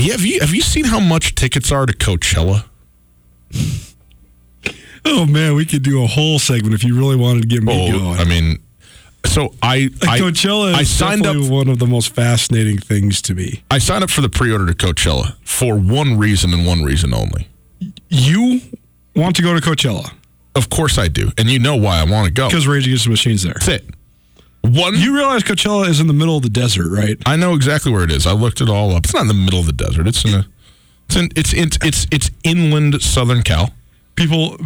ha- have you have you seen how much tickets are to Coachella? Oh man, we could do a whole segment if you really wanted to get me Oh, going. I mean, so I I, Coachella is I signed up one of the most fascinating things to me. I signed up for the pre-order to Coachella for one reason and one reason only. You want to go to Coachella Of course I do, and you know why I want to go. because Rage Against the Machine's there. That's it. One, You realize Coachella is in the middle of the desert, right? I know exactly where it is. I looked it all up. It's not in the middle of the desert. It's in a, it's in, it's it's it's, it's inland Southern Cal. People,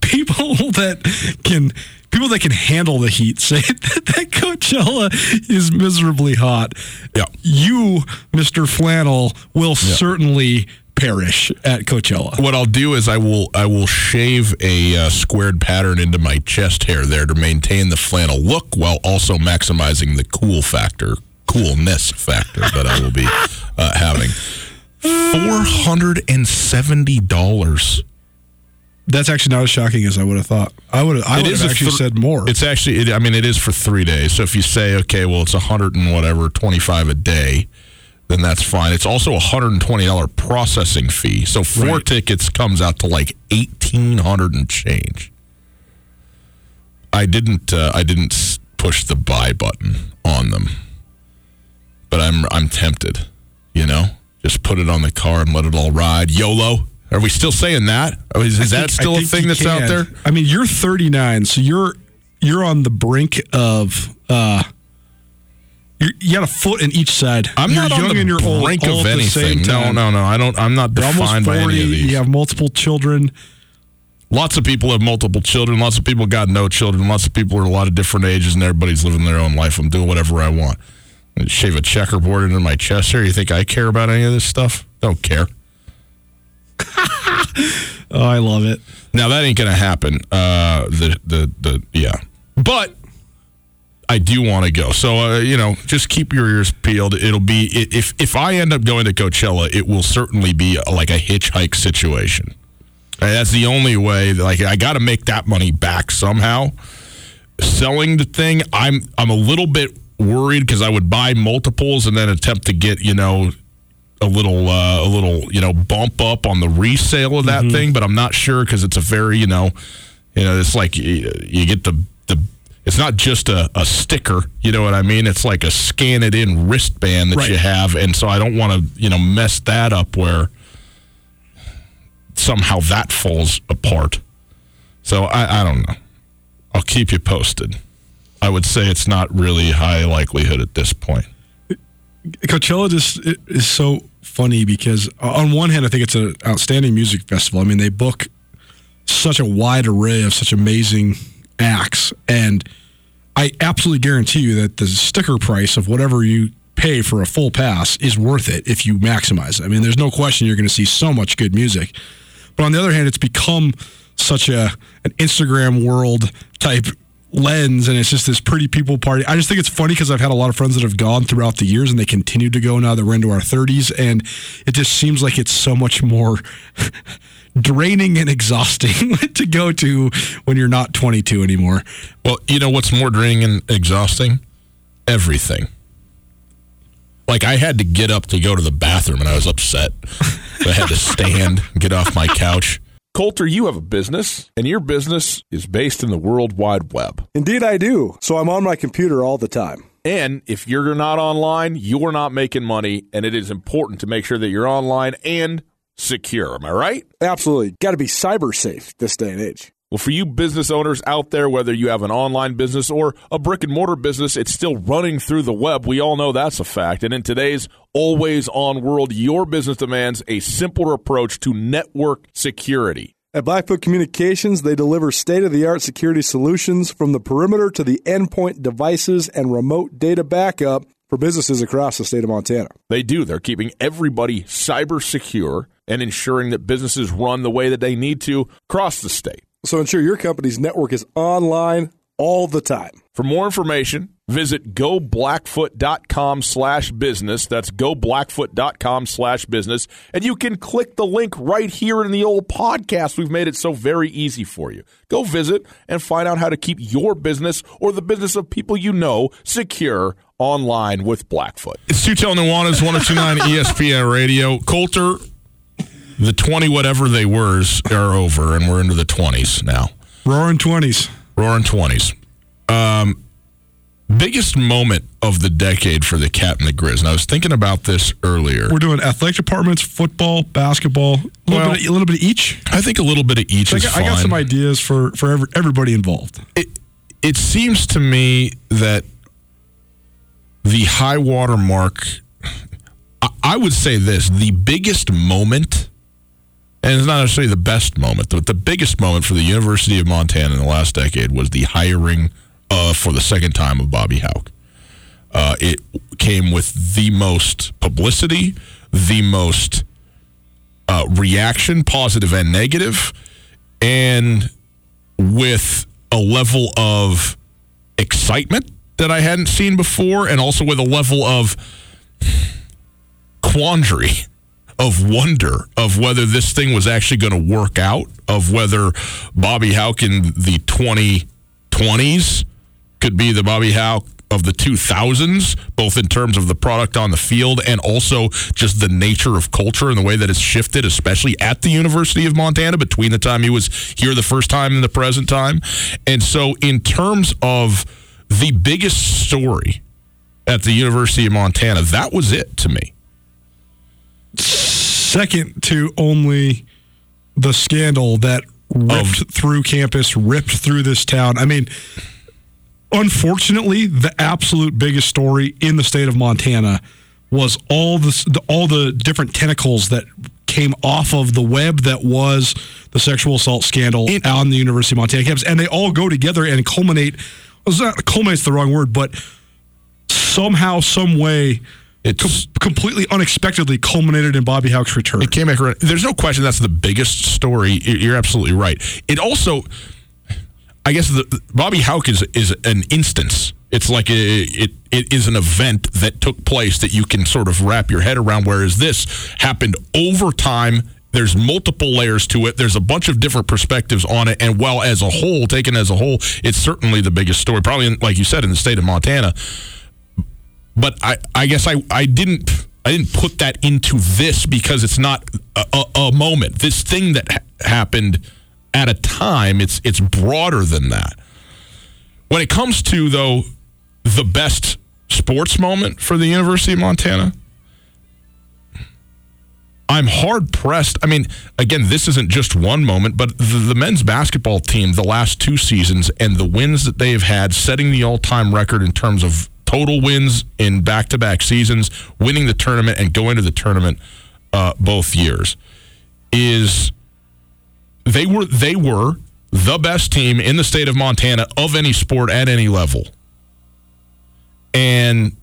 people that can, people that can handle the heat say that, that Coachella is miserably hot. Yeah. You, Mister Flannel, will certainly perish at Coachella. What I'll do is I will I will shave a uh, squared pattern into my chest hair there to maintain the flannel look while also maximizing the cool factor, coolness factor that I will be uh, having. Four hundred and seventy dollars. That's actually not as shocking as I would have thought. I would have, I would have actually said more. It's actually, it, I mean, it is for three days. So if you say, okay, well, it's a hundred and whatever, twenty five a day, then that's fine. It's also a hundred and twenty dollar processing fee. So four Right. tickets comes out to like eighteen hundred and change. I didn't, uh, I didn't push the buy button on them, but I'm, I'm tempted. You know, just put it on the car and let it all ride. YOLO. Are we still saying that? Is, is I that still a thing that's out there? I mean, you're 39, so you're you're on the brink of uh, you're, you got a foot in each side. I'm you're not young on the and you're old brink all of at the same anything. No, no, no. I don't. I'm not You're defined 40. by any of these. You have multiple children. Lots of people have multiple children. Lots of people got no children. Lots of people are a lot of different ages, and everybody's living their own life. I'm doing whatever I want. I shave a checkerboard into my chest here. You think I care about any of this stuff? Don't care. Oh, I love it. Now that ain't gonna happen. Uh, the the the yeah, but I do want to go. So uh, you know, just keep your ears peeled. It'll be if if I end up going to Coachella, it will certainly be like a hitchhike situation. Uh, That's the only way. Like I got to make that money back somehow. Selling the thing, I'm I'm a little bit worried because I would buy multiples and then attempt to get you know a little uh, a little you know bump up on the resale of that Mm-hmm. thing, but I'm not sure because it's a very you know you know it's like you, you get the the it's not just a, a sticker, you know what I mean? It's like a scan it in wristband that Right. you have, and so I don't want to you know mess that up where somehow that falls apart. So I, I don't know. I'll keep you posted. I would say it's not really high likelihood at this point. Coachella just is so funny because uh, on one hand, I think it's an outstanding music festival. I mean, they book such a wide array of such amazing acts, and I absolutely guarantee you that the sticker price of whatever you pay for a full pass is worth it if you maximize it. I mean, there's no question you're going to see so much good music. But on the other hand, it's become such a an Instagram world type lens and it's just this pretty people party. I just think it's funny because I've had a lot of friends that have gone throughout the years and they continue to go now that we're into our 30s and it just seems like it's so much more draining and exhausting to go to when you're not 22 anymore. Well, you know what's more draining and exhausting? Everything. Like I had to get up to go to the bathroom and I was upset. I had to stand, get off my couch. Colter, you have a business, and your business is based in the World Wide Web. Indeed, I do. So I'm on my computer all the time. And if you're not online, you're not making money, and it is important to make sure that you're online and secure. Am I right? Absolutely. Got to be cyber safe this day and age. Well, for you business owners out there, whether you have an online business or a brick and mortar business, it's still running through the web. We all know that's a fact. And in today's always on world, your business demands a simpler approach to network security. At Blackfoot Communications, they deliver state of the art security solutions from the perimeter to the endpoint devices and remote data backup for businesses across the state of Montana. They do. They're keeping everybody cyber secure and ensuring that businesses run the way that they need to across the state. So ensure your company's network is online all the time. For more information, visit goblackfoot.com slash business. That's goblackfoot.com slash business. And you can click the link right here in the old podcast. We've made it so very easy for you. Go visit and find out how to keep your business or the business of people you know secure online with Blackfoot. It's Colter Nuanez, 1029 ESPN Radio. Colter, the 20 whatever they were are over, and we're into the 20s now. Roaring 20s. Roaring 20s. Um, biggest moment of the decade for the Cat and the Grizz. And I was thinking about this earlier. We're doing athletic departments, football, basketball, a little, Well, bit, of, a little bit of each. I think a little bit of each I is got, fine. I got some ideas for, for every, everybody involved. it, it seems to me that the high water mark I would say this the biggest moment and it's not necessarily the best moment. But the biggest moment for the university of montana in the last decade was the hiring uh, for the second time of bobby hauck uh, it came with the most publicity the most uh, reaction positive and negative and with a level of excitement that I hadn't seen before, and also with a level of quandary, of wonder, of whether this thing was actually going to work out, of whether Bobby Hauck in the 2020s could be the Bobby Hauck of the 2000s, both in terms of the product on the field and also just the nature of culture and the way that it's shifted, especially at the University of Montana between the time he was here the first time and the present time. And so, in terms of the biggest story at the University of Montana, that was it to me. Second to only the scandal that ripped through campus, ripped through this town. I mean, unfortunately, the absolute biggest story in the state of Montana was all this, the, all the different tentacles that came off of the web that was the sexual assault scandal It- on the University of Montana campus, and they all go together and culminate. Well, it's not culminate's the wrong word, but somehow, some way, It's com- completely unexpectedly culminated in Bobby Hauck's return. It came back around. There's no question that's the biggest story. You're absolutely right. It also, I guess, the Bobby Hauck is is an instance. It's like a, it it is an event that took place that you can sort of wrap your head around. Whereas this happened over time. There's multiple layers to it. There's a bunch of different perspectives on it. And while as a whole, taken as a whole, it's certainly the biggest story, probably in, like you said, in the state of Montana but I, I guess I, I didn't I didn't put that into this because it's not a, a, a moment. This thing that ha- happened at a time, it's it's broader than that. When it comes to though the best sports moment for the University of Montana, I'm hard pressed. I mean, again, this isn't just one moment, but the, the men's basketball team, the last two seasons, and the wins that they have had, setting the all time record in terms of total wins in back to back seasons, winning the tournament and going to the tournament uh, both years, is they were they were the best team in the state of Montana of any sport at any level. And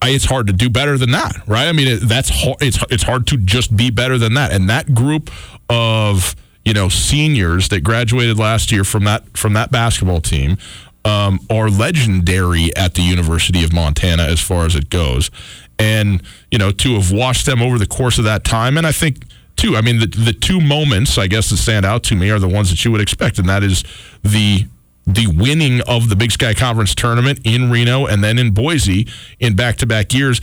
I, it's hard to do better than that, right? I mean, it, that's hard, it's it's hard to just be better than that. And that group of you know seniors that graduated last year from that from that basketball team um, are legendary at the University of Montana as far as it goes. And you know to have watched them over the course of that time, and I think too. I mean, the the two moments I guess that stand out to me are the ones that you would expect, and that is the the winning of the Big Sky Conference tournament in Reno and then in Boise in back to back years.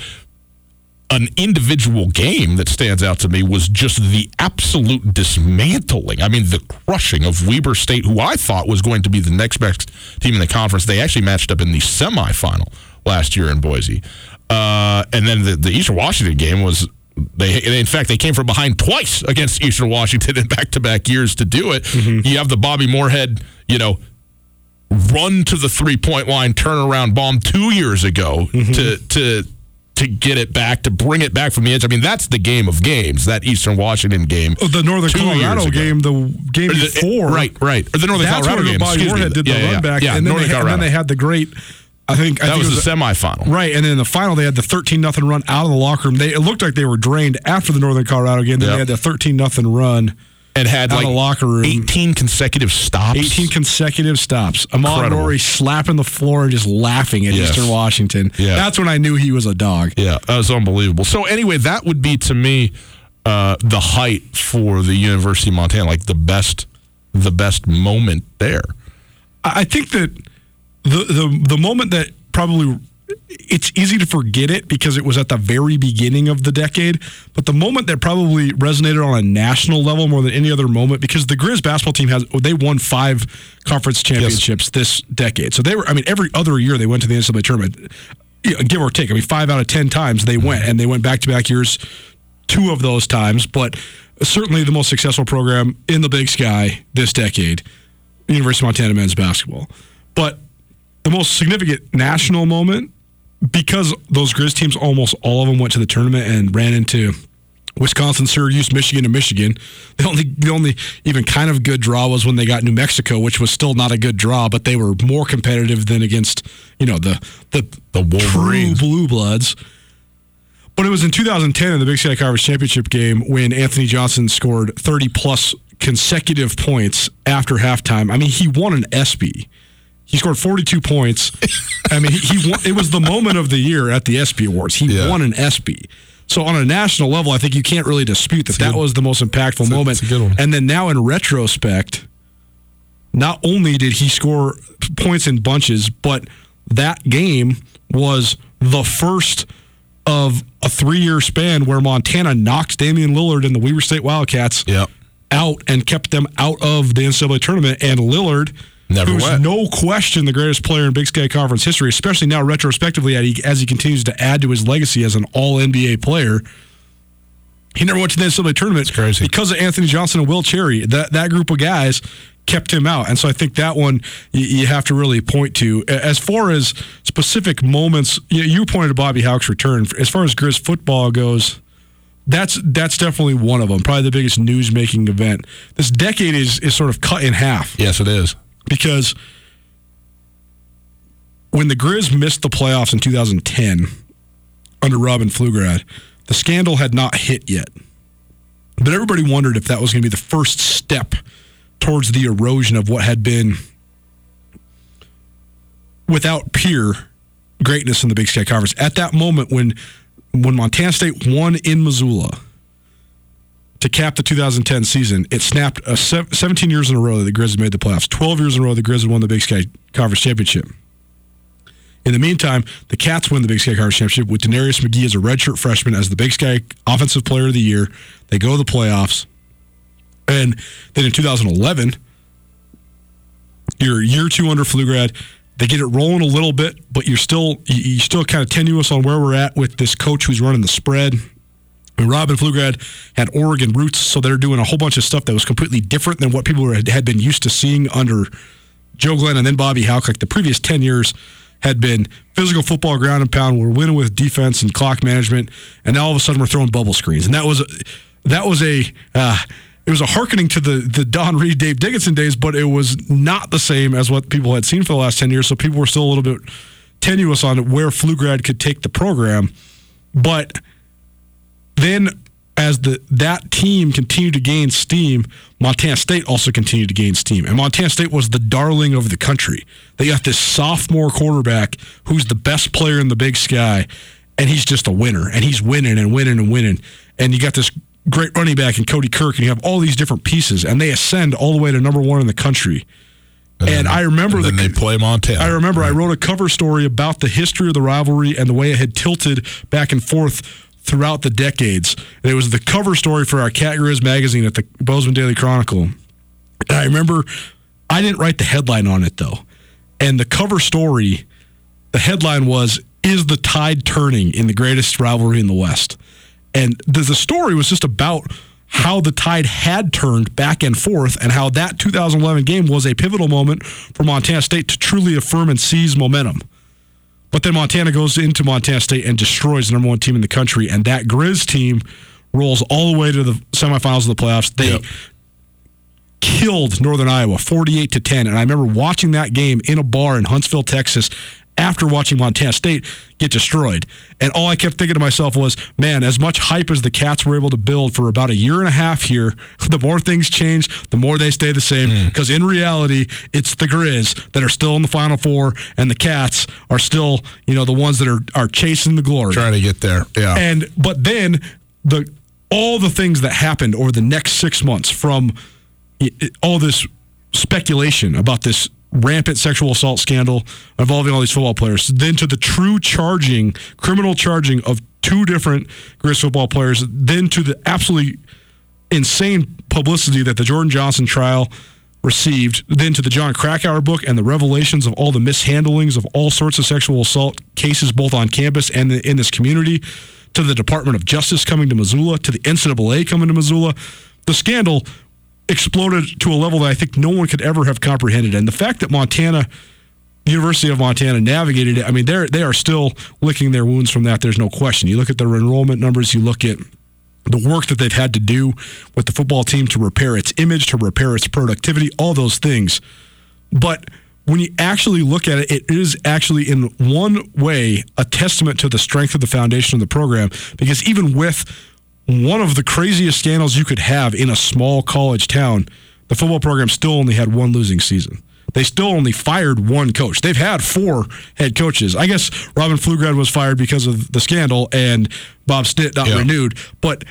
An individual game that stands out to me was just the absolute dismantling. I mean, the crushing of Weber State, who I thought was going to be the next best team in the conference. They actually matched up in the semifinal last year in Boise. Uh, and then the, the Eastern Washington game was they, in fact, they came from behind twice against Eastern Washington in back-to-back years to do it. Mm-hmm. You have the Bobby Moorehead, you know, run to the three-point line turnaround bomb two years ago mm-hmm. to to to get it back, to bring it back from the edge. I mean, that's the game of games, that Eastern Washington game. Oh, the Northern Colorado game, the game the, before. Right, right. Or the Northern that's Colorado game. Bobby Moorehead did the yeah, run back. Yeah, and, then Northern they, Colorado. and then they had the great I think that I think was, was the semifinal, right? And then in the final, they had the thirteen nothing run out of the locker room. They it looked like they were drained after the Northern Colorado game. Then yep. they had the thirteen nothing run and had like locker room. 18 consecutive stops. 18 consecutive stops. Ahmaad Rorie slapping the floor and just laughing at yes. Eastern Washington. Yeah. That's when I knew he was a dog. Yeah, that was unbelievable. So anyway, that would be to me uh, the height for the University of Montana, like the best, the best moment there. I think that the the the moment that probably it's easy to forget it because it was at the very beginning of the decade. But the moment that probably resonated on a national level more than any other moment, because the Grizz basketball team has they won five conference championships yes. this decade. So they were, I mean, every other year they went to the NCAA tournament, give or take. I mean, five out of ten times they went, and they went back to back years, two of those times. But certainly the most successful program in the Big Sky this decade, University of Montana men's basketball. But the most significant national moment because those Grizz teams, almost all of them went to the tournament and ran into Wisconsin, Syracuse, Michigan, and Michigan. The only, the only even kind of good draw was when they got New Mexico, which was still not a good draw, but they were more competitive than against you know the the the Wolverines, blue bloods. But it was in 2010 in the Big Sky Conference Championship game when Anthony Johnson scored 30 plus consecutive points after halftime. I mean, he won an ESPY. He scored 42 points. I mean, he, he won, it was the moment of the year at the ESPY Awards. He yeah. won an ESPY. So on a national level, I think you can't really dispute that that was the most impactful moment. and then now in retrospect, not only did he score points in bunches, but that game was the first of a three-year span where Montana knocked Damian Lillard and the Weber State Wildcats yep. out and kept them out of the NCAA tournament. And Lillard – Never who's went. no question the greatest player in Big Sky Conference history, especially now retrospectively as he continues to add to his legacy as an All NBA player. He never went to the NCAA tournament it's crazy. because of Anthony Johnson and Will Cherry. That that group of guys kept him out, and so I think that one you, you have to really point to. As far as specific moments, you, you pointed to Bobby Hauck's return. As far as Grizz football goes, that's that's definitely one of them. Probably the biggest news making event. This decade is is sort of cut in half. Yes, it is because when the Grizz missed the playoffs in 2010 under Robin Pflugrad, the scandal had not hit yet. But everybody wondered if that was going to be the first step towards the erosion of what had been without peer greatness in the Big Sky Conference. At that moment when when Montana State won in Missoula, to cap the 2010 season, it snapped uh, a 17 years in a row that the Grizz made the playoffs. 12 years in a row the Grizz won the Big Sky Conference Championship. In the meantime, the Cats win the Big Sky Conference Championship with DeNarius McGhee as a redshirt freshman as the Big Sky Offensive Player of the Year. They go to the playoffs. And then in 2011, you're year two under Pflugrad. They get it rolling a little bit, but you're still you're still kind of tenuous on where we're at with this coach who's running the spread Robin Pflugrad had Oregon roots, so they're doing a whole bunch of stuff that was completely different than what people had been used to seeing under Joe Glenn and then Bobby Hauck. Like the previous 10 years, had been physical football ground and pound. We're winning with defense and clock management, and now all of a sudden we're throwing bubble screens, and that was that was a uh, it was a hearkening to the the Don Read, Dave Dickenson days, but it was not the same as what people had seen for the last ten years. So people were still a little bit tenuous on where Pflugrad could take the program, but then as the that team continued to gain steam, Montana State also continued to gain steam. And Montana State was the darling of the country. They got this sophomore quarterback who's the best player in the big sky, and he's just a winner. And he's winning and winning and winning. And you got this great running back in Cody Kirk, and you have all these different pieces, and they ascend all the way to number one in the country. And, I remember And the, they play Montana. I remember I wrote a cover story about the history of the rivalry and the way it had tilted back and forth throughout the decades. And it was the cover story for our Cat Grizz magazine at the Bozeman Daily Chronicle. And I remember I didn't write the headline on it though. And the cover story, the headline was Is the Tide Turning in the Greatest Rivalry in the West? And the, the story was just about how the tide had turned back and forth and how that 2011 game was a pivotal moment for Montana State to truly affirm and seize momentum. But then Montana goes into Montana State and destroys the number one team in the country, and that Grizz team rolls all the way to the semifinals of the playoffs. They Yep. killed Northern Iowa 48 to 10. And I remember watching that game in a bar in Huntsville, Texas, after watching Montana State get destroyed. And all I kept thinking to myself was, man, as much hype as the Cats were able to build for about a year and a half here, the more things change, the more they stay the same. Mm. Because in reality, it's the Grizz that are still in the Final Four, and the Cats are still, you know, the ones that are, are chasing the glory trying to get there. Yeah. and but then the all the things that happened over the next six months from all this speculation about this rampant sexual assault scandal involving all these football players, then to the true charging, criminal charging of two different Grizz football players, then to the absolutely insane publicity that the Jordan Johnson trial received, then to the Jon Krakauer book and the revelations of all the mishandlings of all sorts of sexual assault cases, both on campus and in this community, to the Department of Justice coming to Missoula, to the NCAA coming to Missoula. The scandal exploded to a level that I think no one could ever have comprehended. And the fact that Montana, University of Montana, navigated it, I mean, they're they are still licking their wounds from that. There's no question. You look at their enrollment numbers, you look at the work that they've had to do with the football team to repair its image, to repair its productivity, all those things. But when you actually look at it, it is actually in one way a testament to the strength of the foundation of the program. Because even with one of the craziest scandals you could have in a small college town, the football program still only had one losing season. They still only fired one coach. They've had four head coaches. I guess Robin Pflugrad was fired because of the scandal and Bob Stitt not Yeah. renewed. But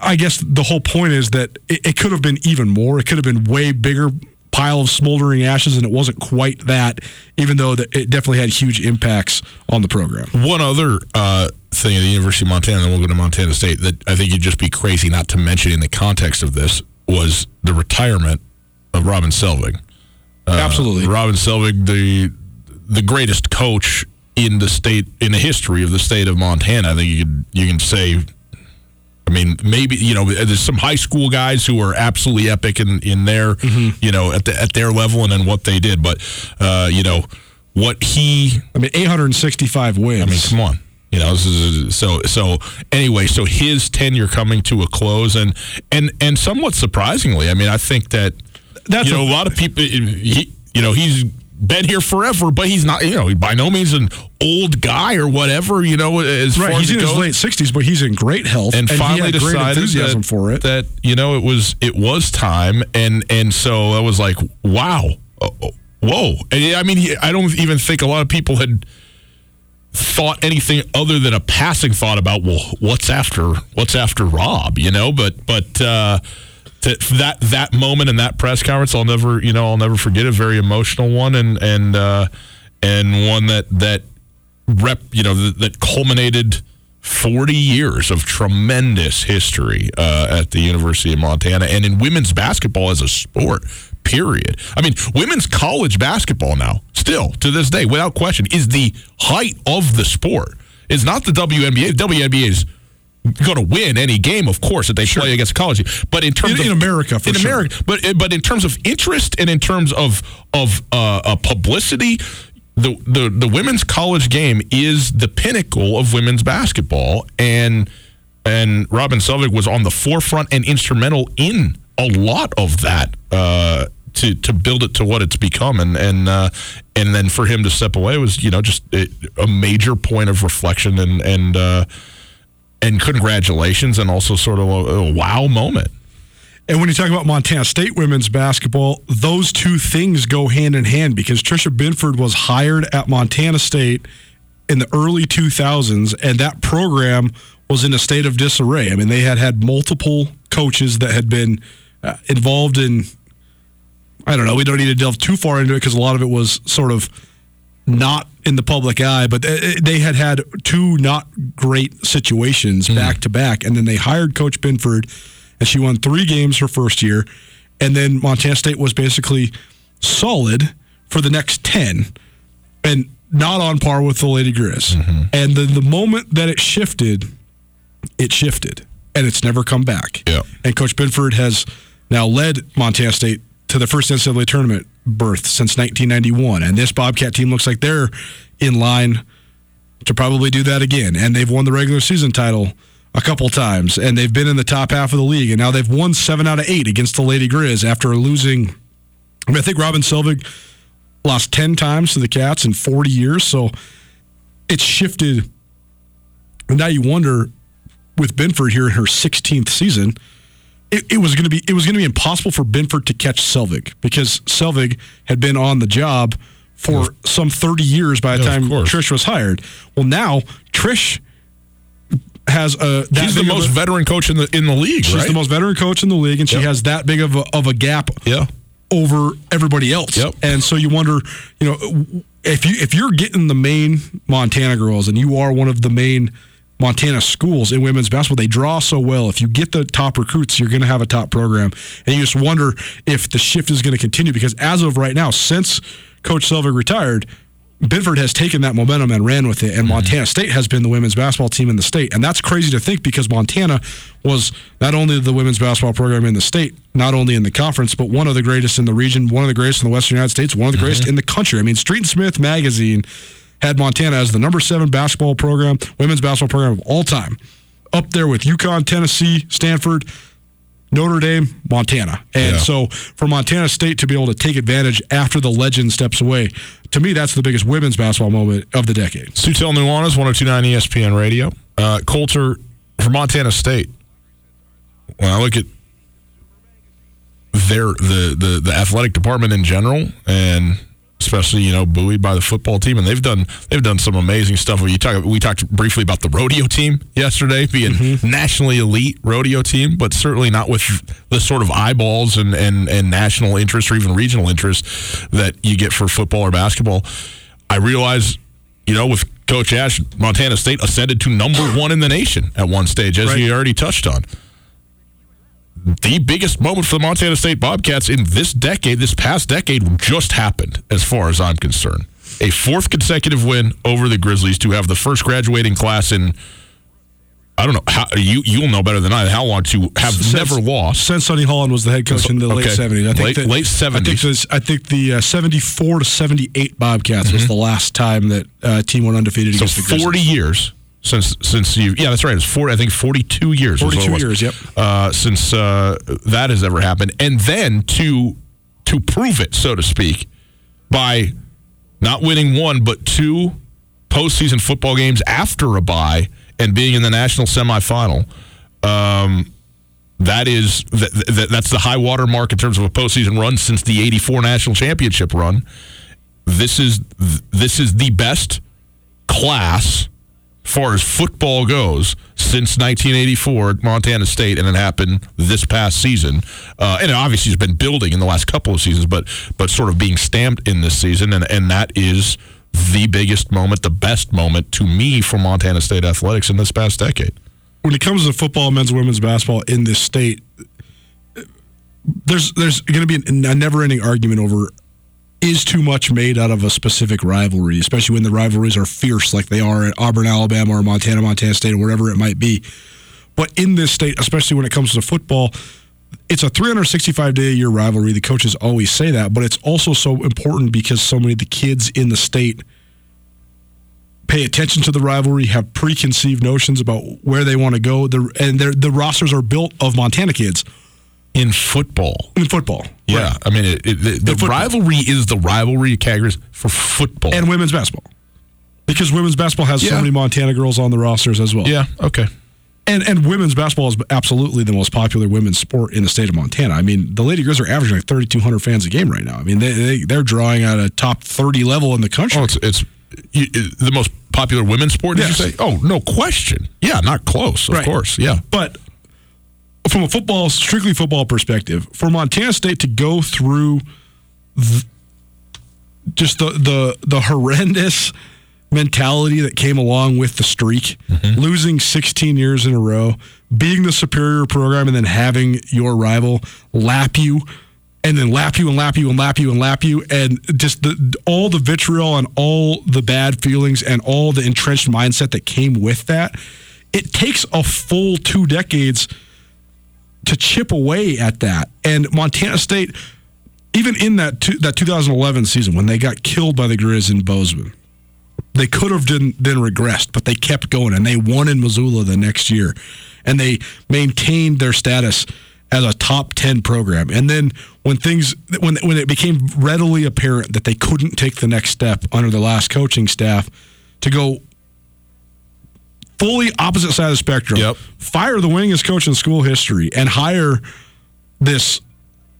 I guess the whole point is that it, it could have been even more. It could have been way bigger pile of smoldering ashes, and it wasn't quite that. Even though it definitely had huge impacts on the program. One other uh, thing at the University of Montana, then we'll go to Montana State, that I think you'd just be crazy not to mention in the context of this was the retirement of Robin Selvig. Uh, Absolutely. Robin Selvig, the the greatest coach in the state in the history of the state of Montana. I think you could you can say. I mean, maybe you know, there's some high school guys who are absolutely epic in in their you know at the, at their level and in what they did, but uh, you know what he I mean, 865 wins. I mean, come on. You know, so so anyway, so his tenure coming to a close, and and and somewhat surprisingly, I mean, I think that That's you know a- a lot of people, he, you know, he's been here forever, but he's not, you know, by no means an old guy or whatever, you know, as right. far He's as in it his late 60s, but he's in great health, and, he finally decided enthusiasm that, for it. that you know it was it was time, and and so I was like, wow, oh, oh, whoa. And I mean, I don't even think a lot of people had thought anything other than a passing thought about well what's after what's after rob you know? But but uh that that moment in that press conference i'll never you know i'll never forget a very emotional one and and uh and one that that rep you know that, that culminated 40 years of tremendous history uh, at the University of Montana and in women's basketball as a sport, period. I mean, women's college basketball now, still to this day, without question, is the height of the sport. It's not the WNBA. The WNBA is going to win any game, of course, that they play against college. But in terms In- of in America, in sure. America, but but in terms of interest and in terms of of uh, uh, publicity, the, the the women's college game is the pinnacle of women's basketball, and and Robin Selvig was on the forefront and instrumental in a lot of that uh, to to build it to what it's become, and and uh, and then for him to step away was you know just it, a major point of reflection and and uh, and congratulations, and also sort of a, a wow moment. And when you talk about Montana State women's basketball, those two things go hand in hand because Tricia Binford was hired at Montana State in the early 2000s, and that program was in a state of disarray. I mean, they had had multiple coaches that had been uh, involved in, I don't know, we don't need to delve too far into it because a lot of it was sort of not in the public eye, but they had had two not great situations back to back. And then they hired Coach Binford and she won three games her first year. And then Montana State was basically solid for the next 10 and not on par with the Lady Grizz. Mm-hmm. And the, the moment that it shifted, it shifted and it's never come back. Yeah. And Coach Binford has now led Montana State to the first NCAA tournament berth since 1991. And this Bobcat team looks like they're in line to probably do that again. And they've won the regular season title a couple times, and they've been in the top half of the league, and now they've won seven out of eight against the Lady Grizz after losing. I, mean, I think Robin Selvig lost ten times to the Cats in forty years, so it's shifted. And now you wonder, with Binford here in her 16th season, it, it was going to be it was going to be impossible for Binford to catch Selvig because Selvig had been on the job for some 30 years by the time. Trish was hired. Well, now Trish has a She's the most a- veteran coach in the in the league, She's right? the most veteran coach in the league, and she has that big of a, of a gap yeah. over everybody else. Yep. And so you wonder, you know, if you if you're getting the main Montana girls and you are one of the main Montana schools in women's basketball, they draw so well. If you get the top recruits, you're going to have a top program. And you just wonder if the shift is going to continue because as of right now, since Coach Selvig retired, Binford has taken that momentum and ran with it, and mm-hmm. Montana State has been the women's basketball team in the state. And that's crazy to think because Montana was not only the women's basketball program in the state, not only in the conference, but one of the greatest in the region, one of the greatest in the Western United States, one of the greatest mm-hmm. in the country. I mean, Street and Smith magazine had Montana as the number seven basketball program, women's basketball program of all time, up there with UConn, Tennessee, Stanford, Notre Dame, Montana. And Yeah. so for Montana State to be able to take advantage after the legend steps away, to me, that's the biggest women's basketball moment of the decade. Colter Nuanez, 1029 ESPN Radio. Uh, Colter for Montana State. When I look at their the, the the athletic department in general, and especially you know buoyed by the football team, and they've done they've done some amazing stuff. You talk we talked briefly about the rodeo team yesterday being mm-hmm. nationally elite rodeo team, but certainly not with the sort of eyeballs and and and national interest or even regional interest that you get for football or basketball. I realize, you know, with Coach Ash, Montana State ascended to number one in the nation at one stage, as Right. you already touched on the biggest moment for the Montana State Bobcats in this decade, this past decade, just happened, as far as I'm concerned. A fourth consecutive win over the Grizzlies to have the first graduating class in, I don't know, how, you, you'll know better than I, how long to have Since- never lost. Since Sonny Holland was the head coach in the late Okay. 70s. I think Late- that- late I think, 70s. I think the uh, 74 to 78 Bobcats was the last time that uh, team went undefeated Mm-hmm. So against the Grizzlies. 40 years since since you yeah that's right. It's four I think 42 years is what it 42 years, yep. uh, since uh, that has ever happened. And then to to prove it so to speak by not winning one but two postseason football games after a bye and being in the national semifinal um, that is that, that, that's the high water mark in terms of a postseason run since the 84 national championship run. This is this is the best class far as football goes since 1984 at Montana State, and it happened this past season. Uh, and it obviously has been building in the last couple of seasons, but but sort of being stamped in this season, and and that is the biggest moment, the best moment to me for Montana State athletics in this past decade. when it comes to football, men's, women's basketball in this state, there's there's going to be a never-ending argument over is too much made out of a specific rivalry, especially when the rivalries are fierce like they are at Auburn, Alabama, or Montana, Montana State, or wherever it might be. But in this state, especially when it comes to football, it's a 365 day a year rivalry. The coaches always say that, but it's also so important because so many of the kids in the state pay attention to the rivalry, have preconceived notions about where they want to go, and the rosters are built of Montana kids in football. In football, yeah. right. I mean, it, it, the, the rivalry is the rivalry of Caggers for football and women's basketball because women's basketball has Yeah. so many Montana girls on the rosters as well. Yeah. Okay. And and women's basketball is absolutely the most popular women's sport in the state of Montana. I mean, the Lady Grizz are averaging like 3,200 fans a game right now. I mean, they, they they're drawing at a top 30 level in the country. Oh, it's it's the most popular women's sport. Did Yes. you say? Oh, no question. Yeah, not close. Of Right. course. Yeah. But from a football, strictly football perspective, for Montana State to go through th- just the the the horrendous mentality that came along with the streak, mm-hmm. losing 16 years in a row, being the superior program, and then having your rival lap you. And then lap you and lap you and lap you and lap you, and just the all the vitriol and all the bad feelings and all the entrenched mindset that came with that. It takes a full two decades to chip away at that. And Montana State, even in that two, that 2011 season when they got killed by the Grizz in Bozeman, they could have then, regressed, but they kept going and they won in Missoula the next year, and they maintained their status as a top 10 program. And then when things when when it became readily apparent that they couldn't take the next step under the last coaching staff to go fully opposite side of the spectrum. Yep. Fire the winningest coach in school history and hire this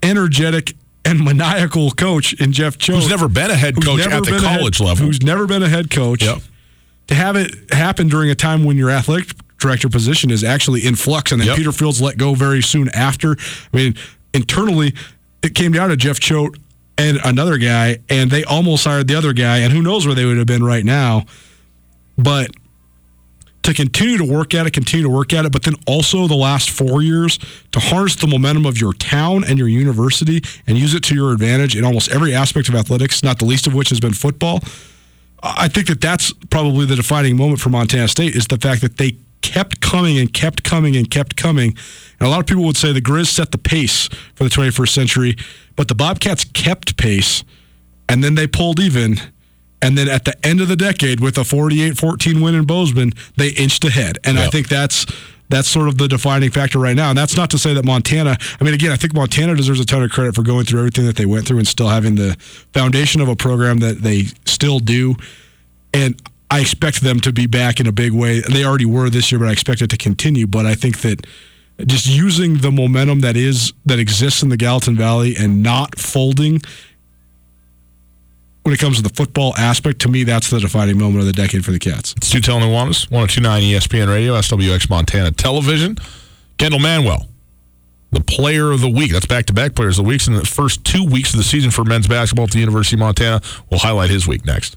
energetic and maniacal coach in Jeff Choate. Who's never been a head coach at the a head- college level. Who's never been a head coach. Yep. To have it happen during a time when your athletic director position is actually in flux and then Yep. Peter Fields let go very soon after. I mean, internally, it came down to Jeff Choate and another guy, and they almost hired the other guy, and who knows where they would have been right now. But to continue to work at it, continue to work at it, but then also the last four years to harness the momentum of your town and your university and use it to your advantage in almost every aspect of athletics, not the least of which has been football. I think that that's probably the defining moment for Montana State is the fact that they kept coming and kept coming and kept coming. And a lot of people would say the Grizz set the pace for the 21st century, but the Bobcats kept pace and then they pulled even. And then at the end of the decade, with a 48-14 win in Bozeman, they inched ahead. And I think that's that's sort of the defining factor right now. And that's not to say that Montana. I mean, again, I think Montana deserves a ton of credit for going through everything that they went through and still having the foundation of a program that they still do. And I expect them to be back in a big way. They already were this year, but I expect it to continue. But I think that just using the momentum that is that exists in the Gallatin Valley and not folding when it comes to the football aspect, to me, that's the defining moment of the decade for the Cats. It's Telling Nuanez, 1029 ESPN Radio, SWX Montana Television. Kendal Manuel, the player of the week. That's back to back players of the weeks in the first two weeks of the season for men's basketball at the University of Montana. We'll highlight his week next.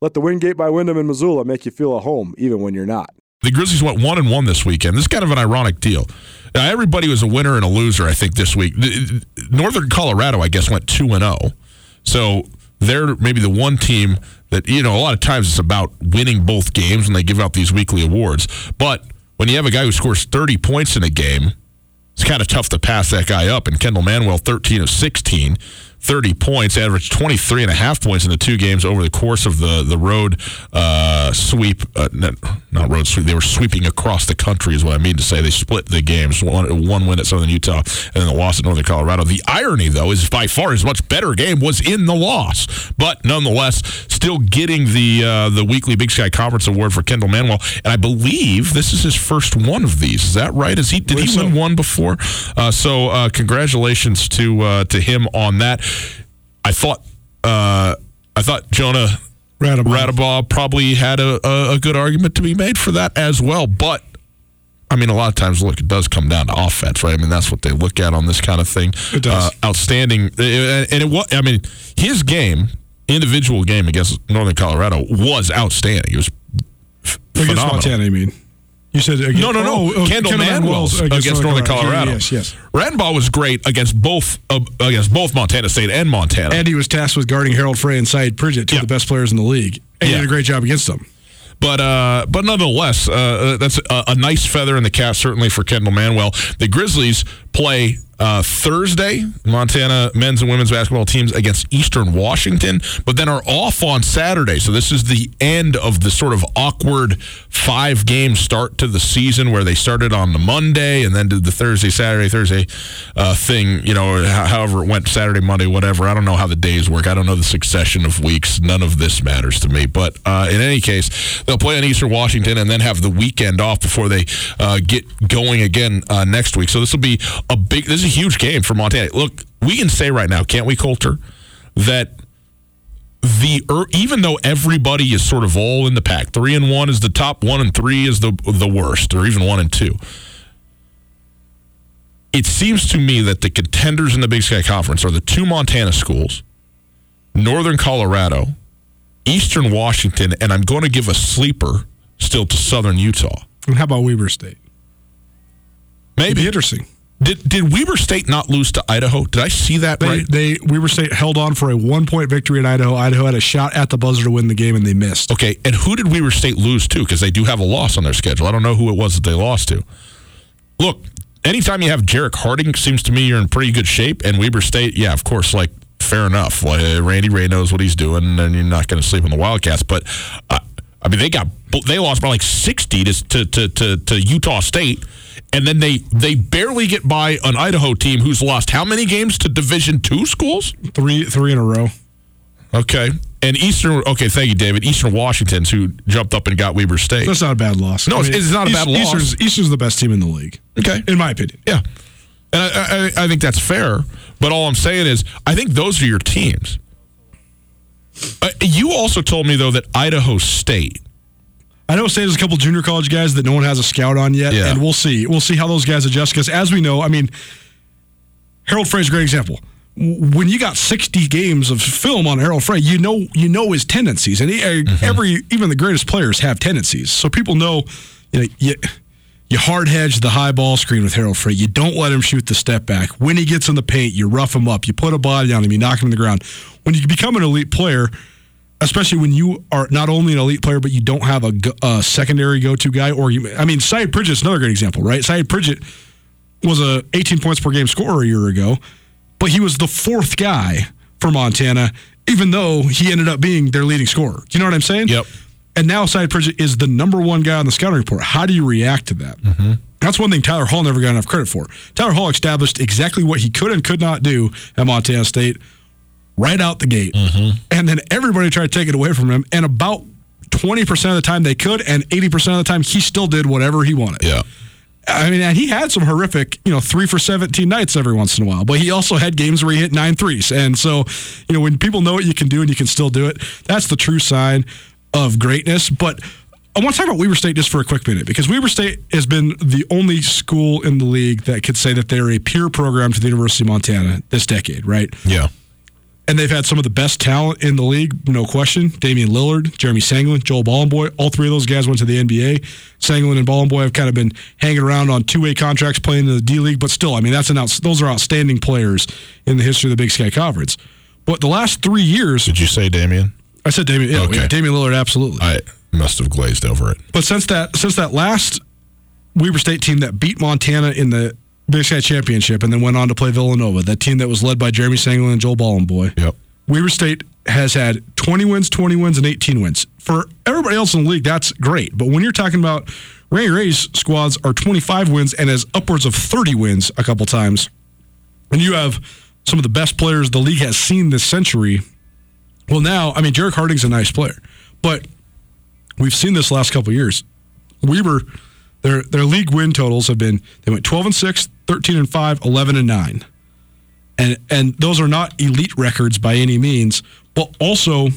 Let the Wingate by Wyndham in Missoula make you feel at home, even when you're not. The Grizzlies went one and one this weekend. This is kind of an ironic deal. Now, everybody was a winner and a loser, I think, this week. Northern Colorado, I guess, went two and zero. So they're maybe the one team that you know. A lot of times it's about winning both games when they give out these weekly awards. But when you have a guy who scores thirty points in a game, it's kind of tough to pass that guy up. And Kendal Manuel, thirteen of sixteen 30 points, averaged 23 and a half points in the two games over the course of the, the road uh, sweep. Uh, not, not road sweep, they were sweeping across the country, is what I mean to say. They split the games, one, one win at Southern Utah and then the loss at Northern Colorado. The irony, though, is by far his much better game was in the loss. But nonetheless, still getting the, uh, the weekly Big Sky Conference Award for Kendal Manuel. And I believe this is his first one of these. Is that right? Is he, did he win one before? Uh, so uh, congratulations to uh, to him on that. I thought uh, I thought Jonah Radebaugh probably had a, a, a, good argument to be made for that as well. But I mean, a lot of times, look, it does come down to offense, right? I mean, that's what they look at on this kind of thing. It does. Uh, outstanding, and it was. I mean, his game, individual game against Northern Colorado, was outstanding. It was f- against phenomenal. Montana. I mean. You said against, no, no, no. Oh, oh, Kendal, Kendal Manuel's against, against, Northern Colorado. Yes, yes. Radebaugh was great against both uh, against both Montana State and Montana. And he was tasked with guarding Harald Frey and Sayeed Pridgett, two Yeah. of the best players in the league. And Yeah. he did a great job against them. But uh, but nonetheless, uh, that's a, a nice feather in the cap, certainly for Kendal Manuel. The Grizzlies play uh, Thursday, Montana men's and women's basketball teams against Eastern Washington, but then are off on Saturday. So this is the end of the sort of awkward five game start to the season where they started on the Monday and then did the Thursday, Saturday, Thursday uh, thing, you know, however it went, Saturday, Monday, whatever. I don't know how the days work. I don't know the succession of weeks. None of this matters to me. But uh, in any case, they'll play on Eastern Washington and then have the weekend off before they uh, get going again uh, next week. So this will be a big, this is a huge game for Montana. Look, we can say right now, can't we, Colter, that the er, even though everybody is sort of all in the pack, three and one is the top, one and three is the the worst, or even one and two. It seems to me that the contenders in the Big Sky Conference are the two Montana schools, Northern Colorado, Eastern Washington, and I'm going to give a sleeper still to Southern Utah. And how about Weber State? It'd be Maybe interesting. Did did Weber State not lose to Idaho? Did I see that They, right? they Weber State held on for a one point victory in Idaho. Idaho had a shot at the buzzer to win the game, and they missed. Okay, and who did Weber State lose to? Because they do have a loss on their schedule. I don't know who it was that they lost to. Look, anytime you have Jerrick Harding, seems to me you're in pretty good shape. And Weber State, yeah, of course, like fair enough. Like, Randy Rahe knows what he's doing, and you're not going to sleep on the Wildcats. But uh, I mean, they got they lost by like 60 to to to, to, to Utah State. And then they, they barely get by an Idaho team who's lost how many games to Division two schools? Three three in a row. Okay. And Eastern, okay, thank you, David. Eastern Washington's who jumped up and got Weber State. That's not a bad loss. No, it's- it's not a bad loss. Eastern's, Eastern's the best team in the league, Okay. in my opinion. Yeah. And I, I, I think that's fair. But all I'm saying is, I think those are your teams. Uh, you also told me, though, that Idaho State, Idaho State has a couple junior college guys that no one has a scout on yet, Yeah. and we'll see. We'll see how those guys adjust. Because as we know, I mean, Harald Frey's a great example. When you got 60 games of film on Harald Frey, you know you know his tendencies, and he, uh, Mm-hmm. every even the greatest players have tendencies. So people know, you know, you, you hard hedge the high ball screen with Harald Frey. You don't let him shoot the step back. When he gets in the paint, you rough him up. You put a body on him. You knock him to the ground. When you become an elite player, especially when you are not only an elite player, but you don't have a, a secondary go-to guy, or you, I mean, Sayeed Pridgett's another great example, right? Sayeed Pridgett was a 18 points per game scorer a year ago, but he was the fourth guy for Montana, even though he ended up being their leading scorer. Do you know what I'm saying? Yep. And now Sayeed Pridgett is the number one guy on the scouting report. How do you react to that? Mm-hmm. That's one thing Tyler Hall never got enough credit for. Tyler Hall established exactly what he could and could not do at Montana State right out the gate. Mm-hmm. And then everybody tried to take it away from him. And about 20% of the time they could, and 80% of the time he still did whatever he wanted. yeah. I mean, and he had some horrific, you know, three for 17 nights every once in a while, but he also had games where he hit nine threes. And so, you know, when people know what you can do and you can still do it, that's the true sign of greatness. But I want to talk about Weber State just for a quick minute because Weber State has been the only school in the league that could say that they're a peer program to the University of Montana this decade, right? Yeah. And they've had some of the best talent in the league, no question. Damian Lillard, Jeremy Senglin, Joel Bolomboy. All three of those guys went to the NBA. Senglin and Bolomboy have kind of been hanging around on two-way contracts playing in the D League, but still, I mean, that's an outs- those are outstanding players in the history of the Big Sky Conference. But the last three years, Did you say Damian? I said Damian, yeah, Okay. yeah, Damian Lillard, absolutely. I must have glazed over it. But since that since that last Weber State team that beat Montana in the Big Sky Championship and then went on to play Villanova, that team that was led by Jeremy Senglin and Joel Bolomboy. Yep. Weber State has had 20 wins, 20 wins, and 18 wins. For everybody else in the league, that's great. But when you're talking about Rahe Rahe's squads are 25 wins and has upwards of 30 wins a couple times, and you have some of the best players the league has seen this century. Well, now, I mean, Jerrick Harding's a nice player, but we've seen this last couple years. Weber, their their league win totals have been they went 12 and 6, 13 and 5, 11 and 9. And and those are not elite records by any means, but also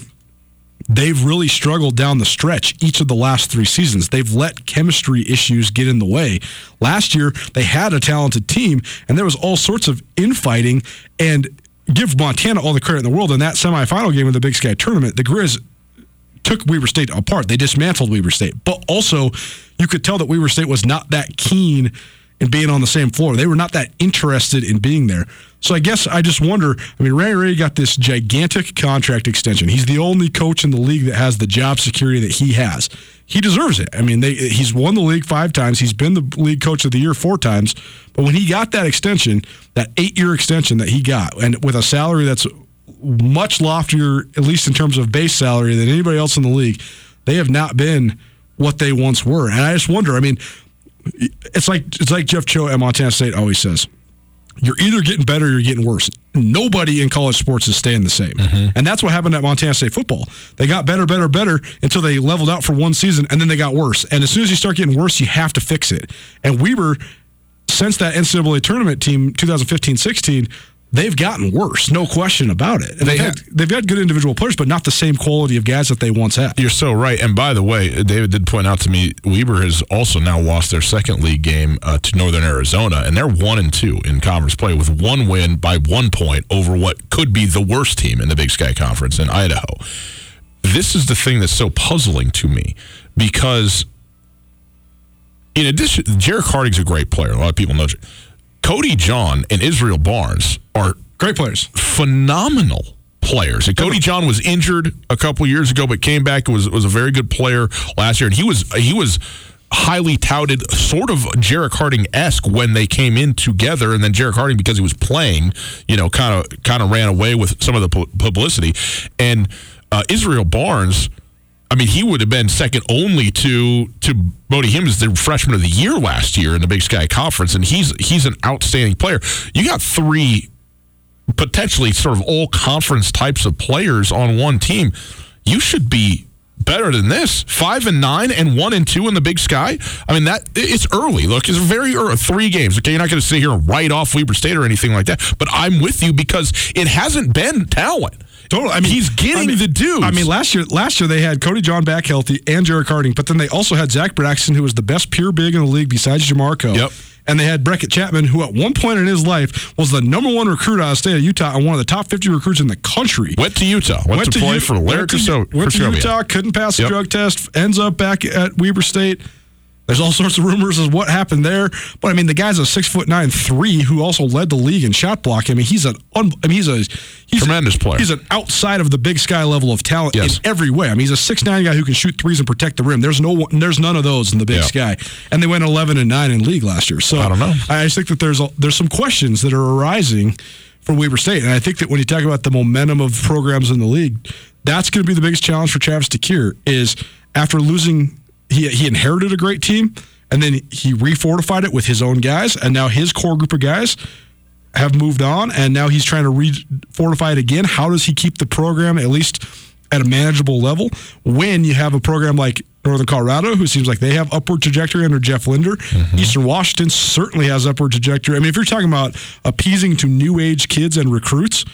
they've really struggled down the stretch each of the last 3 seasons. They've let chemistry issues get in the way. Last year they had a talented team and there was all sorts of infighting and give Montana all the credit in the world in that semifinal game of the Big Sky tournament. The Grizz took Weber State apart. They dismantled Weber State. But also, you could tell that Weber State was not that keen in being on the same floor. They were not that interested in being there. So I guess I just wonder. I mean, Rahe Rahe got this gigantic contract extension. He's the only coach in the league that has the job security that he has. He deserves it. I mean, they, he's won the league five times. He's been the league coach of the year four times. But when he got that extension, that eight year extension that he got, and with a salary that's much loftier, at least in terms of base salary, than anybody else in the league. They have not been what they once were, and I just wonder. I mean, it's like it's like Jeff Choate at Montana State always says. You're either getting better or you're getting worse. Nobody in college sports is staying the same. Mm-hmm. And that's what happened at Montana State football. They got better, better, better until they leveled out for one season and then they got worse. And as soon as you start getting worse, you have to fix it. And Weber, since that NCAA tournament team 2015 16, they've gotten worse, no question about it. And They they've, had, had good individual players, but not the same quality of guys that they once had. You're so right. And by the way, David did point out to me Weber has also now lost their second league game uh, to Northern Arizona, and they're one and two in conference play with one win by one point over what could be the worst team in the Big Sky Conference in Idaho. This is the thing that's so puzzling to me because, in addition, Jerrick Harding's a great player. A lot of people know. Cody John and Israel Barnes are Great players. phenomenal players. And Cody John was injured a couple years ago, but came back and was was a very good player last year. And he was he was highly touted, sort of Jerrick Harding esque when they came in together. And then Jerrick Harding, because he was playing, you know, kind of kind of ran away with some of the publicity. And uh, Israel Barnes. I mean, he would have been second only to to Bodie Hume the freshman of the year last year in the Big Sky Conference, and he's he's an outstanding player. You got three potentially sort of all conference types of players on one team. You should be better than this. Five and nine and one and two in the Big Sky. I mean that it's early. Look, it's very early. Three games. Okay, you're not going to sit here and write off Weber State or anything like that. But I'm with you because it hasn't been talent. Totally. I mean, He's getting I mean- the dudes. I mean, last year, last year they had Cody John back healthy and Jerrick Harding, but then they also had Zach Braxton, who was the best pure big in the league besides Jamarco. Yep. And they had Brekkott Chapman, who at one point in his life was the number one recruit out of the state of Utah and one of the top 50 recruits in the country. went to Utah. Went, to, play U- for went Larry to, Cusco- went to Utah, couldn't pass the Yep. drug test, ends up back at Weber State. There's all sorts of rumors as what happened there, but I mean the guy's a six foot nine three who also led the league in shot block. I mean he's an un, I mean he's a he's Tremendous player. He's an outside of the big sky level of talent Yes. in every way. I mean he's a six nine guy who can shoot threes and protect the rim. There's no one, there's none of those in the big Yeah. sky, and they went 11 and nine in league last year. So I don't know. I just think that there's a, there's some questions that are arising for Weber State, and I think that when you talk about the momentum of programs in the league, that's going to be the biggest challenge for Travis DeCuire. Is after losing, he he inherited a great team, and then he refortified it with his own guys, and now his core group of guys have moved on, and now he's trying to refortify it again. How does he keep the program at least at a manageable level when you have a program like Northern Colorado, who seems like they have upward trajectory under Jeff Linder? Mm-hmm. Eastern Washington certainly has upward trajectory. I mean, if you're talking about appeasing to new age kids and recruits,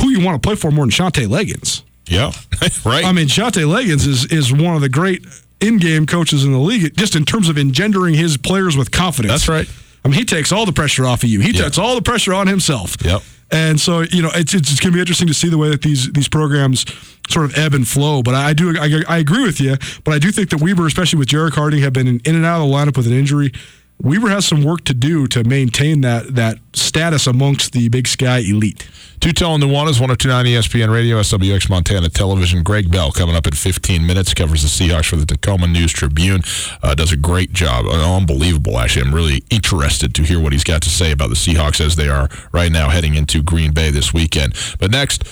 who you want to play for more than Shantay Legans? Yeah, right. I mean, Shantay Legans is is one of the great in-game coaches in the league, just in terms of engendering his players with confidence. That's right. I mean, he takes all the pressure off of you. He Yeah. takes all the pressure on himself. Yep. And so, you know, it's it's, going to be interesting to see the way that these these programs sort of ebb and flow. But I do I, I agree with you. But I do think that Weber, especially with Jerrick Harding, have been in, in and out of the lineup with an injury. Weber has some work to do to maintain that that status amongst the Big Sky elite. Two and Nuanez, 1029 ESPN Radio, SWX Montana Television. Greg Bell coming up in 15 minutes, covers the Seahawks for the Tacoma News Tribune. Uh, does a great job. Unbelievable, actually. I'm really interested to hear what he's got to say about the Seahawks as they are right now heading into Green Bay this weekend. But next,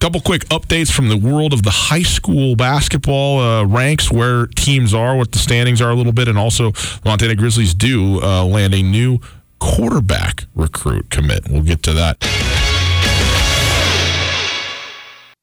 couple quick updates from the world of the high school basketball uh, ranks, where teams are, what the standings are a little bit, and also Montana Grizzlies do uh, land a new quarterback recruit commit. We'll get to that.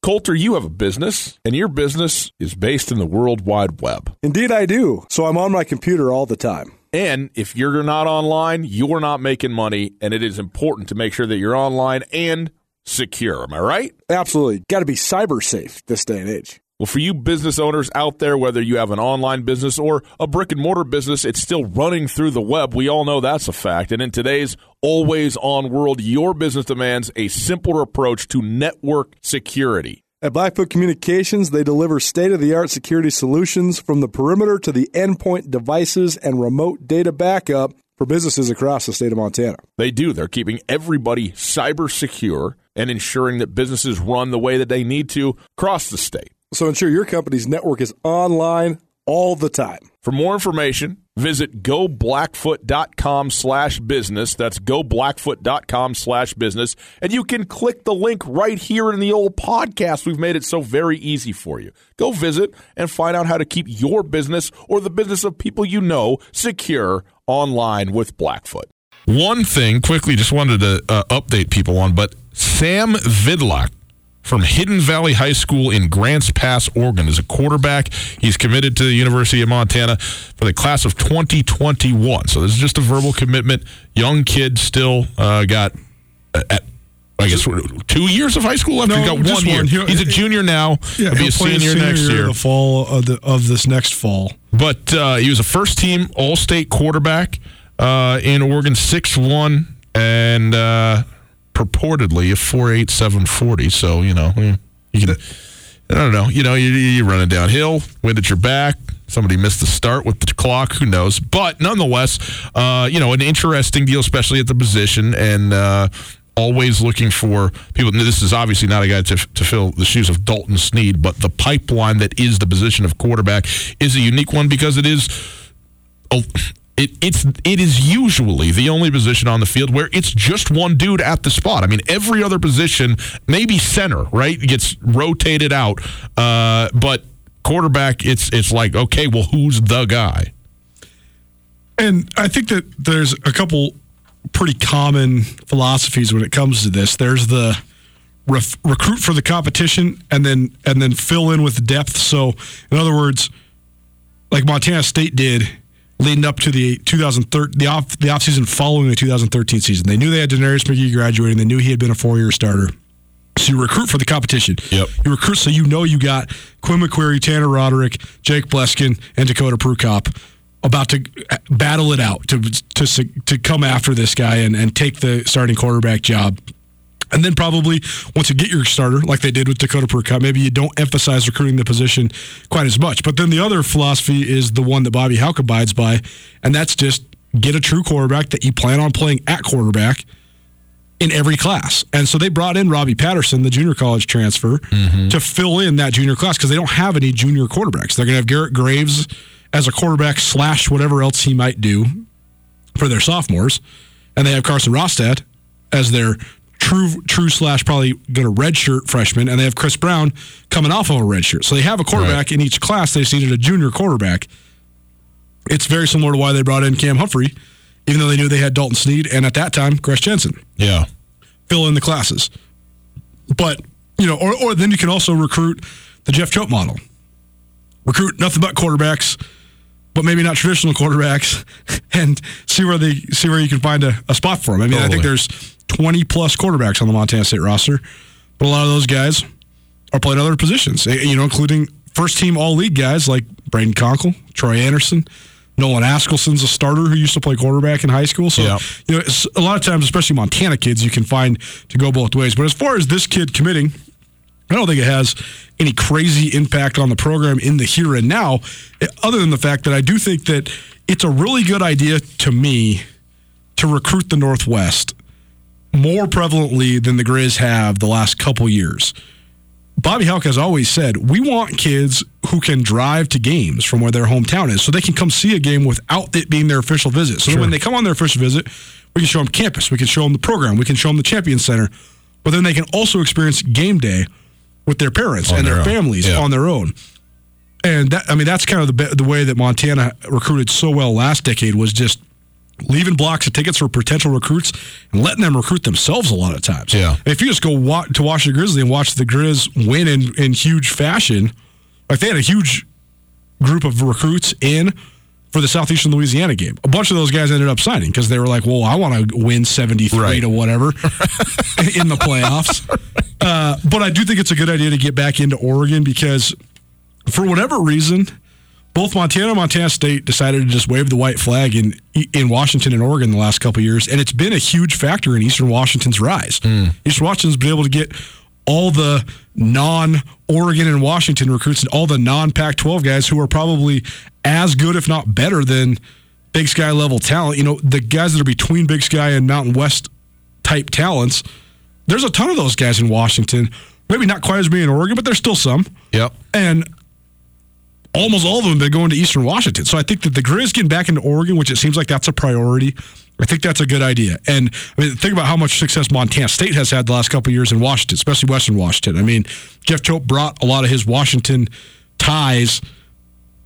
Colter, you have a business, and your business is based in the World Wide Web. Indeed, I do. So I'm on my computer all the time. And if you're not online, you're not making money, and it is important to make sure that you're online and secure. Am I right? Absolutely. Got to be cyber safe this day and age. Well, for you business owners out there, whether you have an online business or a brick and mortar business, it's still running through the web. We all know that's a fact. And in today's always on world, your business demands a simpler approach to network security. At Blackfoot Communications, they deliver state of the art security solutions from the perimeter to the endpoint devices and remote data backup for businesses across the state of Montana. They do. They're keeping everybody cyber secure and ensuring that businesses run the way that they need to across the state. So ensure your company's network is online all the time. For more information, visit goblackfoot.com slash business. That's goblackfoot.com slash business. And you can click the link right here in the old podcast. We've made it so very easy for you. Go visit and find out how to keep your business or the business of people you know secure online with Blackfoot. One thing quickly, just wanted to uh, update people on, but Sam Vidlock from Hidden Valley High School in Grants Pass, Oregon, is a quarterback. He's committed to the University of Montana for the class of 2021. So this is just a verbal commitment. Young kid still uh, got uh, at I guess two years of high school left. No, got one year. One. He's a junior now. Yeah, he'll be a senior, senior next year. The fall of, the, of this next fall. But uh, he was a first team All State quarterback uh, in Oregon, six one, and uh, purportedly a four eight seven forty. So you know you can. I don't know. You know, you, you're running downhill, wind at your back. Somebody missed the start with the clock. Who knows? But nonetheless, uh, you know, an interesting deal, especially at the position, and uh, always looking for people. This is obviously not a guy to, to fill the shoes of Dalton Sneed, but the pipeline that is the position of quarterback is a unique one because it is. A, it, it's it is usually the only position on the field where it's just one dude at the spot. I mean, every other position, maybe center, right, gets rotated out, uh, but quarterback, it's it's like okay, well, who's the guy? And I think that there's a couple pretty common philosophies when it comes to this. There's the ref- recruit for the competition and then and then fill in with depth. So, in other words, like Montana State did leading up to the 2013 the off the offseason following the 2013 season. They knew they had DeNarius McGhee graduating. They knew he had been a four year starter. So you recruit for the competition. Yep. You recruit so you know you got Quinn McQueary, Tanner Roderick, Jake Bleskin, and Dakota Prukop about to battle it out to to to come after this guy and, and take the starting quarterback job. And then probably once you get your starter, like they did with Dakota Prukop, maybe you don't emphasize recruiting the position quite as much. But then the other philosophy is the one that Bobby Hauck abides by, and that's just get a true quarterback that you plan on playing at quarterback in every class. And so they brought in Robbie Patterson, the junior college transfer, mm-hmm. to fill in that junior class because they don't have any junior quarterbacks. They're going to have Garrett Graves as a quarterback slash whatever else he might do for their sophomores. And they have Carson Rostad as their true true slash probably going to redshirt freshman, and they have Chris Brown coming off of a redshirt. So they have a quarterback right. in each class. They just needed a junior quarterback. It's very similar to why they brought in Cam Humphrey, even though they knew they had Dalton Sneed and at that time Chris Jensen. Yeah, fill in the classes. But you know, or or then you can also recruit the Jeff Choate model. Recruit nothing but quarterbacks but maybe not traditional quarterbacks, and see where they see where you can find a, a spot for them. I mean, totally. I think there's 20 plus quarterbacks on the Montana State roster, but a lot of those guys are playing other positions. Eh, you know, including first team all league guys like Braden Conkle, Troy Andersen. Nolan Askelson's a starter who used to play quarterback in high school. So, yep. you know, a lot of times, especially Montana kids, you can find to go both ways. But as far as this kid committing, I don't think it has any crazy impact on the program in the here and now, eh, other than the fact that I do think that it's a really good idea to me to recruit the Northwest more prevalently than the Grizz have the last couple years. Bobby Hauck has always said, we want kids who can drive to games from where their hometown is so they can come see a game without it being their official visit. So when they come on their official visit, we can show them campus, we can show them the program, we can show them the Champion Center, but then they can also experience game day with their parents On and their, their families Yeah. on their own. And that, I mean, that's kind of the, the way that Montana recruited so well last decade was just leaving blocks of tickets for potential recruits and letting them recruit themselves a lot of times. Yeah. If you just go wa- to watch the Grizzly and watch the Grizz win in, in huge fashion, like they had a huge group of recruits in for the Southeastern Louisiana game. A bunch of those guys ended up signing because they were like, well, I want to win 73 Right. to whatever in the playoffs. Uh, but I do think it's a good idea to get back into Oregon because for whatever reason, both Montana and Montana State decided to just wave the white flag in in Washington and Oregon the last couple of years, and it's been a huge factor in Eastern Washington's rise. Eastern Washington's been able to get all the non-Oregon and Washington recruits and all the non-Pac-12 guys who are probably as good, if not better, than Big Sky level talent. You know, the guys that are between Big Sky and Mountain West type talents. There's a ton of those guys in Washington. Maybe not quite as many in Oregon, but there's still some. Yep. And almost all of them have been going to Eastern Washington. So I think that the Grizz getting back into Oregon, which it seems like that's a priority, I think that's a good idea. And I mean, think about how much success Montana State has had the last couple of years in Washington, especially Western Washington. I mean, Jeff Choate brought a lot of his Washington ties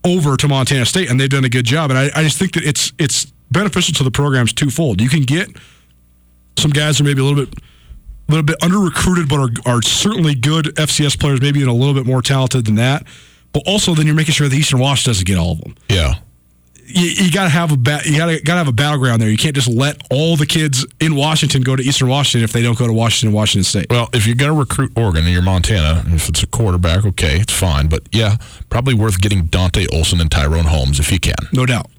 over to Montana State, and they've done a good job. And I, I just think that it's it's beneficial to the programs twofold. You can get some guys who maybe a little bit a little bit under recruited, but are, are certainly good FCS players, maybe even a little bit more talented than that. But also, then you're making sure the Eastern Wash doesn't get all of them. Yeah. You, you got to have a ba- you got to got to have a battleground there. You can't just let all the kids in Washington go to Eastern Washington if they don't go to Washington, Washington State. Well, if you're going to recruit Oregon and you're Montana, if it's a quarterback, okay, it's fine. But yeah, probably worth getting Dante Olson and Tyrone Holmes if you can. No doubt.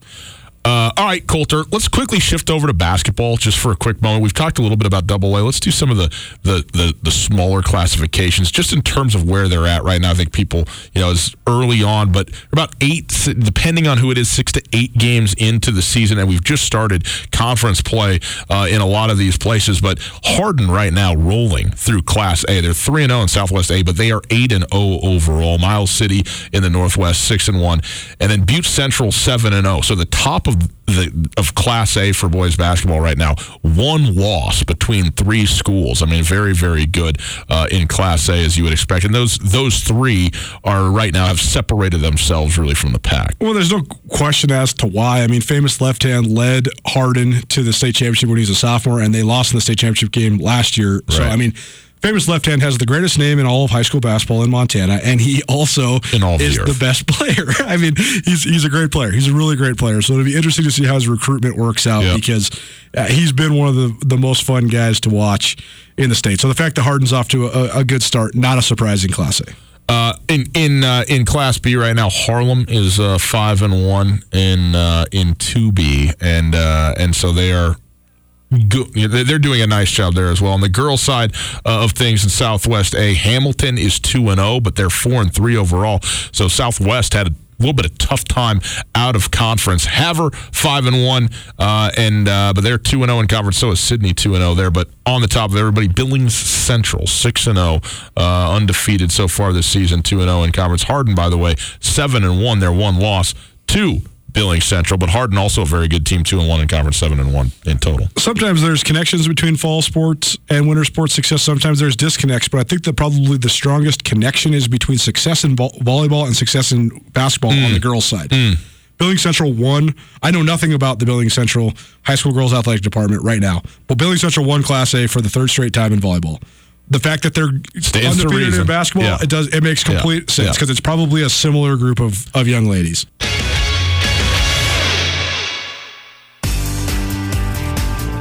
Uh, all right, Colter. Let's quickly shift over to basketball just for a quick moment. We've talked a little bit about Double A. Let's do some of the, the the the smaller classifications, just in terms of where they're at right now. I think people, you know, is early on, but about eight, depending on who it is, six to eight games into the season, and we've just started conference play uh, in a lot of these places. But Hardin right now rolling through Class A. They're three and zero in Southwest A, but they are eight and zero overall. Miles City in the Northwest six and one, and then Butte Central seven and zero. So the top of the of Class A for boys basketball right now. One loss between three schools. I mean, very very good uh, in Class A as you would expect. And those those three are right now have separated themselves really from the pack. Well, there's no question as to why. I mean, famous left hand led Hardin to the state championship when he was a sophomore, and they lost in the state championship game last year. So, I mean, famous left hand has the greatest name in all of high school basketball in Montana, and he also In all is the the best player. I mean, he's he's a great player. He's a really great player. So it'll be interesting to see how his recruitment works out Yeah. because uh, he's been one of the the most fun guys to watch in the state. So the fact that Hardin's off to a, a good start, not a surprising class A. Uh, in in uh, in Class B right now, Harlem is uh, five and one in uh, in two B, and uh, and so they are. They're doing a nice job there as well. On the girls' side uh, of things in Southwest A, Hamilton is two and zero, but they're four and three overall. So Southwest had a little bit of tough time out of conference. Havre five and one, uh, and uh, but they're two and zero in conference. So is Sidney two and zero there. But on the top of everybody, Billings Central six and zero, uh, undefeated so far this season, two and zero in conference. Hardin, by the way, seven and one. Their one loss to Billings Central, but Hardin also a very good team, two and one in conference, seven and one in total. sometimes there's connections between fall sports and winter sports success. Sometimes there's disconnects, but I think that probably the strongest connection is between success in vo- volleyball and success in basketball on the mm. girls' side. Mm. Billings Central won. I know nothing about the Billings Central high school girls athletic department right now, but Billings Central won Class A for the third straight time in volleyball. The fact that they're Stands undefeated in basketball, Yeah. it does it makes complete Yeah. sense Yeah. because it's probably a similar group of, of young ladies.